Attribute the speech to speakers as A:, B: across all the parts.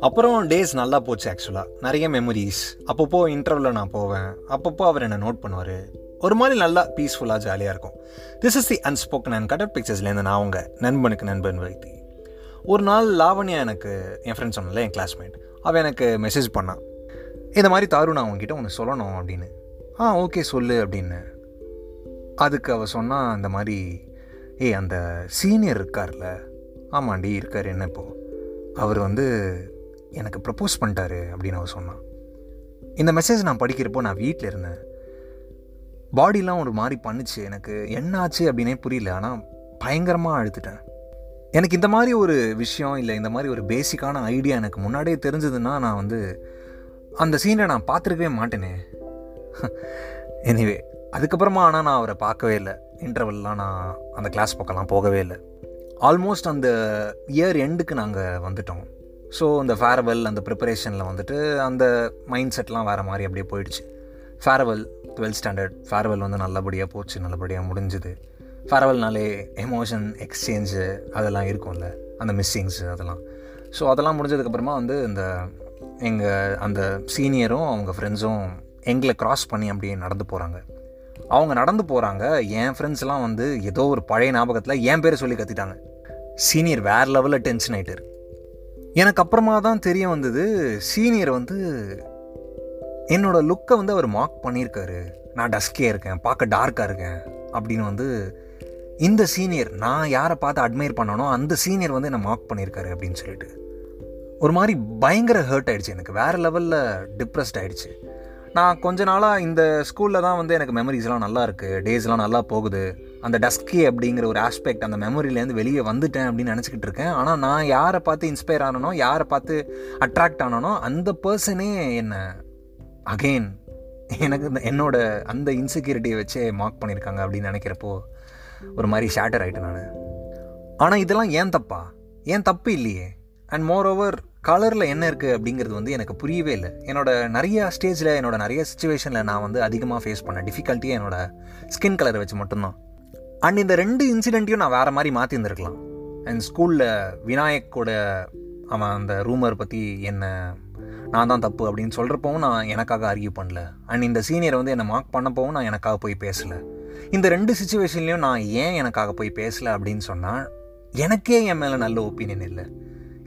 A: அப்புறம் டேஸ் நல்லா போச்சு ஆக்சுவலாக நிறைய மெமரிஸ் அப்பப்போ இன்டர்வியூவில் நான் போவேன். அப்பப்போ அவர் என்னை நோட் பண்ணுவார். ஒரு மாதிரி நல்லா பீஸ்ஃபுல்லாக ஜாலியாக இருக்கும். This is the unspoken and cutted பிக்சர்ஸ்லேருந்து நான் அவங்க நண்பனுக்கு நண்பன் வைத்தி. ஒரு நாள் லாவண்யா எனக்கு என் ஃப்ரெண்ட் சொன்னல என் கிளாஸ்மேட் அவள் எனக்கு மெசேஜ் பண்ணான் இந்த மாதிரி தாரு நான் உங்ககிட்ட ஒன்று சொல்லணும் அப்படின்னு. ஆ ஓகே சொல்லு அப்படின்னு. அதுக்கு அவள் சொன்னால் இந்த மாதிரி ஏய் அந்த சீனியர் இருக்கார்ல? ஆமாண்டி இருக்கார் என்ன இப்போது அவர் வந்து எனக்கு ப்ரப்போஸ் பண்ணிட்டாரு அப்படின்னு அவர் சொன்னான். இந்த மெசேஜ் நான் படிக்கிறப்போ நான் வீட்டில் இருந்தேன். பாடிலாம் ஒரு மாதிரி பண்ணுச்சு. எனக்கு என்ன ஆச்சு அப்படின்னே புரியல. ஆனால் பயங்கரமாக அழுத்துட்டேன் எனக்கு இந்த மாதிரி ஒரு விஷயம் இல்லை இந்த மாதிரி ஒரு பேசிக்கான ஐடியா எனக்கு முன்னாடியே தெரிஞ்சதுன்னா நான் வந்து அந்த சீனை நான் பார்த்துருக்கவே மாட்டேனே. எனிவே அதுக்கப்புறமா ஆனால் நான் அவரை பார்க்கவே இல்லை. இன்டர்வல்லாம் நான் அந்த கிளாஸ் பக்கம்லாம் போகவே இல்லை. ஆல்மோஸ்ட் அந்த இயர் எண்டுக்கு நாங்கள் வந்துட்டோம். ஸோ அந்த ஃபேர்வெல் அந்த ப்ரிப்பரேஷனில் வந்துட்டு அந்த மைண்ட் செட்லாம் வேறு மாதிரி அப்படியே போயிடுச்சு. ஃபேர்வெல் டுவெல்த் ஸ்டாண்டர்ட் ஃபேர்வெல் வந்து நல்லபடியாக போச்சு நல்லபடியாக முடிஞ்சுது. ஃபேர்வெல்னாலே எமோஷன் எக்ஸ்சேஞ்சு அதெல்லாம் இருக்கும்ல அந்த மிஸ்ஸிங்ஸு அதெல்லாம். ஸோ அதெல்லாம் முடிஞ்சதுக்கப்புறமா வந்து இந்த எங்கள் அந்த சீனியரும் அவங்க ஃப்ரெண்ட்ஸும் எங்களை க்ராஸ் பண்ணி அப்படியே நடந்து போகிறாங்க அவங்க நடந்து போகிறாங்க என் ஃப்ரெண்ட்ஸ்லாம் வந்து ஏதோ ஒரு பழைய ஞாபகத்தில் என் பேரை சொல்லி கத்திட்டாங்க. சீனியர் வேறு லெவலில் டென்ஷன் ஆகிட்டார் எனக்கு அப்புறமா தான் தெரிய வந்தது சீனியர் வந்து என்னோடய லுக்கை வந்து அவர் மார்க் பண்ணியிருக்காரு. நான் டஸ்கே இருக்கேன் பார்க்க டார்க்காக இருக்கேன் அப்படின்னு வந்து இந்த சீனியர் நான் யாரை பார்த்து அட்மையர் பண்ணனோ அந்த சீனியர் வந்து என்னை மார்க் பண்ணியிருக்காரு அப்படின்னு சொல்லிட்டு. ஒரு மாதிரி பயங்கர ஹர்ட் ஆகிடுச்சு எனக்கு. வேறு லெவலில் டிப்ரெஸ்ட் ஆகிடுச்சு நான் கொஞ்ச நாளாக இந்த ஸ்கூலில் தான் வந்து எனக்கு மெமரிஸ்லாம் நல்லா இருக்குது டேஸ்லாம் நல்லா போகுது. அந்த டஸ்கி அப்படிங்கிற ஒரு ஆஸ்பெக்ட் அந்த மெமரியிலேருந்து வெளியே வந்துட்டேன் அப்படின்னு நினச்சிக்கிட்டு இருக்கேன். ஆனால் நான் யாரை பார்த்து இன்ஸ்பயர் ஆனனோ யாரை பார்த்து அட்ராக்ட் ஆனனோ அந்த பர்சனே என்னை அகெயின் எனக்கு இந்த என்னோட அந்த இன்செக்யூரிட்டியை வச்சே மார்க் பண்ணியிருக்காங்க அப்படின்னு நினைக்கிறப்போ ஒரு மாதிரி ஷேட்டர் ஆகிட்டேன் நான். ஆனால் இதெல்லாம் ஏன் தப்பா? ஏன் தப்பு இல்லையே? அண்ட் மோர் ஓவர் கலரில் என்ன இருக்குது அப்படிங்கிறது வந்து எனக்கு புரியவே இல்லை. என்னோட நிறைய ஸ்டேஜில் என்னோட நிறைய சுச்சுவேஷனில் நான் வந்து அதிகமாக ஃபேஸ் பண்ணேன் டிஃபிகல்ட்டியே என்னோட ஸ்கின் கலரை வச்சு மட்டும்தான். அண்ட் இந்த ரெண்டு இன்சிடெண்ட்டையும் நான் வேறு மாதிரி மாற்றி இருந்திருக்கலாம். அண்ட் ஸ்கூலில் விநாயக்கோட அவன் அந்த ரூமர் பற்றி என்ன நான் தான் தப்பு அப்படின்னு சொல்கிறப்பவும் நான் எனக்காக ஆர்கியூ பண்ணல. அண்ட் இந்த சீனியர் வந்து என்னை மார்க் பண்ணப்பவும் நான் எனக்காக போய் பேசலை. இந்த ரெண்டு சுச்சுவேஷன்லேயும் நான் ஏன் எனக்காக போய் பேசலை அப்படின்னு சொன்னால் எனக்கே என் மேலே நல்ல ஒப்பீனியன் இல்லை.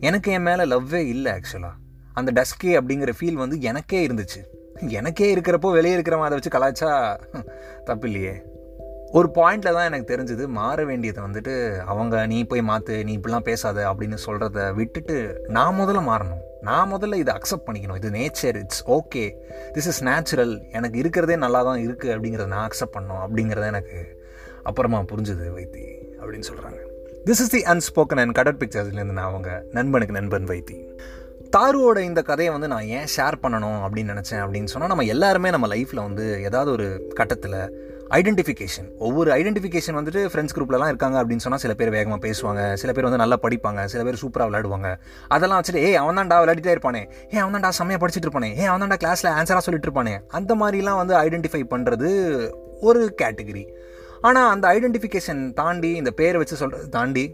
A: எனக்கு என் மேலே லவ்வே இல்லை ஆக்சுவலாக அந்த டஸ்கே அப்படிங்கிற ஃபீல் வந்து எனக்கே இருந்துச்சு. எனக்கே இருக்கிறப்போ வெளியே இருக்கிறவன் அதை வச்சு கலாச்சா தப்பு இல்லையே ஒரு பாயிண்டில் தான் எனக்கு தெரிஞ்சது மாற வேண்டியதை வந்துட்டு அவங்க நீ போய் மாற்று நீ இப்படிலாம் பேசாத அப்படின்னு சொல்கிறத விட்டுட்டு நான் முதல்ல மாறணும். நான் முதல்ல இதை அக்செப்ட் பண்ணிக்கணும். இது nature it's okay this is natural எனக்கு இருக்கிறதே நல்லா தான் இருக்குது அப்படிங்கிறத நான் அக்செப்ட் பண்ணணும் அப்படிங்கிறத எனக்கு அப்புறமா புரிஞ்சுது வைத்தி அப்படின்னு சொல்கிறாங்க this is the unspoken and cutted பிக்சர்ஸ்லேருந்து நான் அவங்க நண்பனுக்கு நண்பன் வைத்தி. தாருவோட இந்த கதையை வந்து நான் ஏன் ஷேர் பண்ணணும் அப்படின்னு நினச்சேன் அப்படின்னு சொன்னால் நம்ம எல்லாருமே நம்ம லைஃப்பில் வந்து ஏதாவது ஒரு கட்டத்தில் ஐடென்டிஃபிகேஷன் ஒவ்வொரு ஐடென்டிஃபிகேஷன் வந்துட்டு ஃப்ரெண்ட்ஸ் குரூப்லலாம் இருக்காங்க அப்படின்னு சொன்னால் சில பேர் வேகமாக பேசுவாங்க சில பேர் வந்து நல்லா படிப்பாங்க சில பேர் சூப்பராக விளையாடுவாங்க. அதெல்லாம் வச்சுட்டு ஏ அவன் தான்டா விளையாடிட்டே இருப்பானே ஏ அவன் தான்டா செம்மையாக படிச்சுட்டு இருப்பானே ஏ அவன் தான்டா கிளாஸில் ஆன்சராக சொல்லிட்டு இருப்பானே. அந்த மாதிரிலாம் வந்து ஐடென்டிஃபை பண்ணுறது ஒரு கேட்டகரி ஆனால் அந்த ஐடென்டிஃபிகேஷன் தாண்டி இந்த பேரை வச்சு சொல்கிறது தாண்டி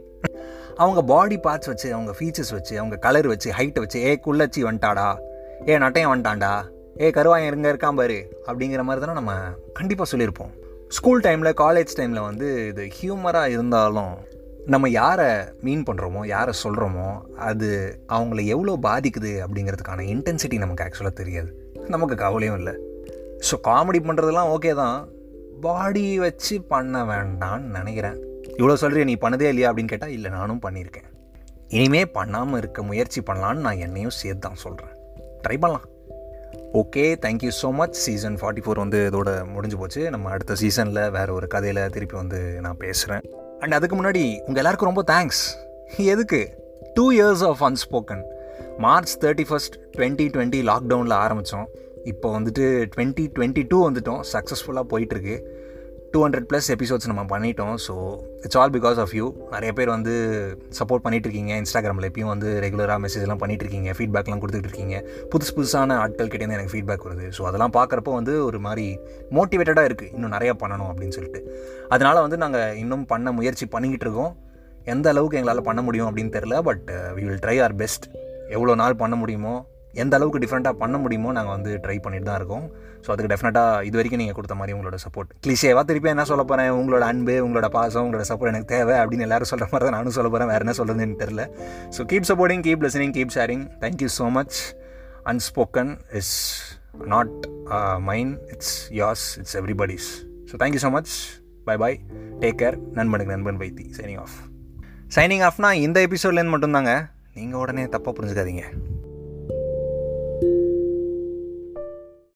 A: அவங்க பாடி பார்ட்ஸ் வச்சு அவங்க ஃபீச்சர்ஸ் வச்சு அவங்க கலர் வச்சு ஹைட்டை வச்சு ஏ குள்ளச்சி வந்துட்டாடா. ஏ நட்டையன் வந்துட்டான்டா. ஏ கருவாயன் இருங்க இருக்கான் பாரு. அப்படிங்கிற மாதிரி தானே நம்ம கண்டிப்பாக சொல்லியிருப்போம். ஸ்கூல் டைமில் காலேஜ் டைமில் வந்து இது ஹியூமராக இருந்தாலும் நம்ம யாரை மீன் பண்ணுறோமோ யாரை சொல்கிறோமோ அது அவங்கள எவ்வளோ பாதிக்குது அப்படிங்கிறதுக்கான இன்டென்சிட்டி நமக்கு ஆக்சுவலாக தெரியாது. நமக்கு கவலையும் இல்லை. ஸோ காமெடி பண்ணுறதுலாம் ஓகே தான். பாடி வச்சு பண்ண வேண்டான்னு நினைக்கிறேன். இவ்வளோ சொல்கிறிய நீ பண்ணதே இல்லையா அப்படின்னு கேட்டால் இல்லை நானும் பண்ணியிருக்கேன். இனிமே பண்ணாமல் இருக்க முயற்சி பண்ணலான்னு நான் என்னையும் சேர்த்து தான் சொல்கிறேன் ட்ரை பண்ணலாம். Okay thank you so much season forty four வந்து இதோட முடிஞ்சு போச்சு. நம்ம அடுத்த சீசனில் வேறு ஒரு கதையில் திருப்பி வந்து நான் பேசுகிறேன் அண்ட் அதுக்கு முன்னாடி உங்கள் எல்லாருக்கும் ரொம்ப தேங்க்ஸ் எதுக்கு? Two years of unspoken March thirty first twenty twenty லாக்டவுனில் ஆரம்பித்தோம் இப்போ வந்துட்டு டுவெண்ட்டி டுவெண்ட்டி டூ வந்துட்டோம். சக்ஸஸ்ஃபுல்லாக போயிட்டுருக்கு. டூ ஹண்ட்ரட் ப்ளஸ் எபிசோட்ஸ் நம்ம பண்ணிட்டோம். So it's all because of you நிறைய பேர் வந்து சப்போர்ட் பண்ணிகிட்ருக்கீங்க இன்ஸ்டாகிராமில் எப்பயும் வந்து ரெகுலராக மெசேஜ்லாம் பண்ணிகிட்ருக்கீங்க ஃபீட்பேக்லாம் கொடுத்துட்டு இருக்கீங்க புதுசு புதுசான ஆட்கள் கிட்டேருந்து எனக்கு ஃபீட்பேக் வருது. ஸோ அதெல்லாம் பார்க்குறப்போ வந்து ஒரு மாதிரி மோட்டிவேட்டடாக இருக்குது இன்னும் நிறையா பண்ணணும் அப்படின்னு சொல்லிட்டு. அதனால் வந்து நாங்கள் இன்னும் பண்ண முயற்சி பண்ணிக்கிட்டு இருக்கோம் எந்த அளவுக்கு எங்களால் பண்ண முடியும் அப்படின்னு தெரில but we will try our best எவ்வளோ நாள் பண்ண முடியுமோ எந்த அளவுக்கு டிஃப்ரெண்ட்டாக பண்ண முடியுமோ நாங்கள் வந்து ட்ரை பண்ணிட்டு தான் இருக்கோம். ஸோ அதுக்கு டெஃபினட்டாக இது வரைக்கும் நீங்கள் கொடுத்த மாதிரி உங்களோட சப்போர்ட் கிளிஷேவாக திருப்பி என்ன சொல்ல போகிறேன் உங்களோட அன்பு உங்களோட பாசம் உங்களோட சப்போர்ட் எனக்கு தேவை அப்படின்னு எல்லாரும் சொல்கிற மாதிரி தான் நானும் சொல்ல போகிறேன் வேறு என்ன சொல்கிறதுன்னு தெரில so keep supporting keep listening keep sharing thank you so much unspoken is not mine it's yours it's everybody's so thank you so much bye bye take care நண்பனுக்கு நண்பன் வைத்தி. சைனிங் ஆஃப் சைனிங் ஆஃப்னா இந்த எபிசோட்லேருந்து மட்டும்தாங்க. நீங்கள் உடனே தப்பாக புரிஞ்சுக்காதீங்க.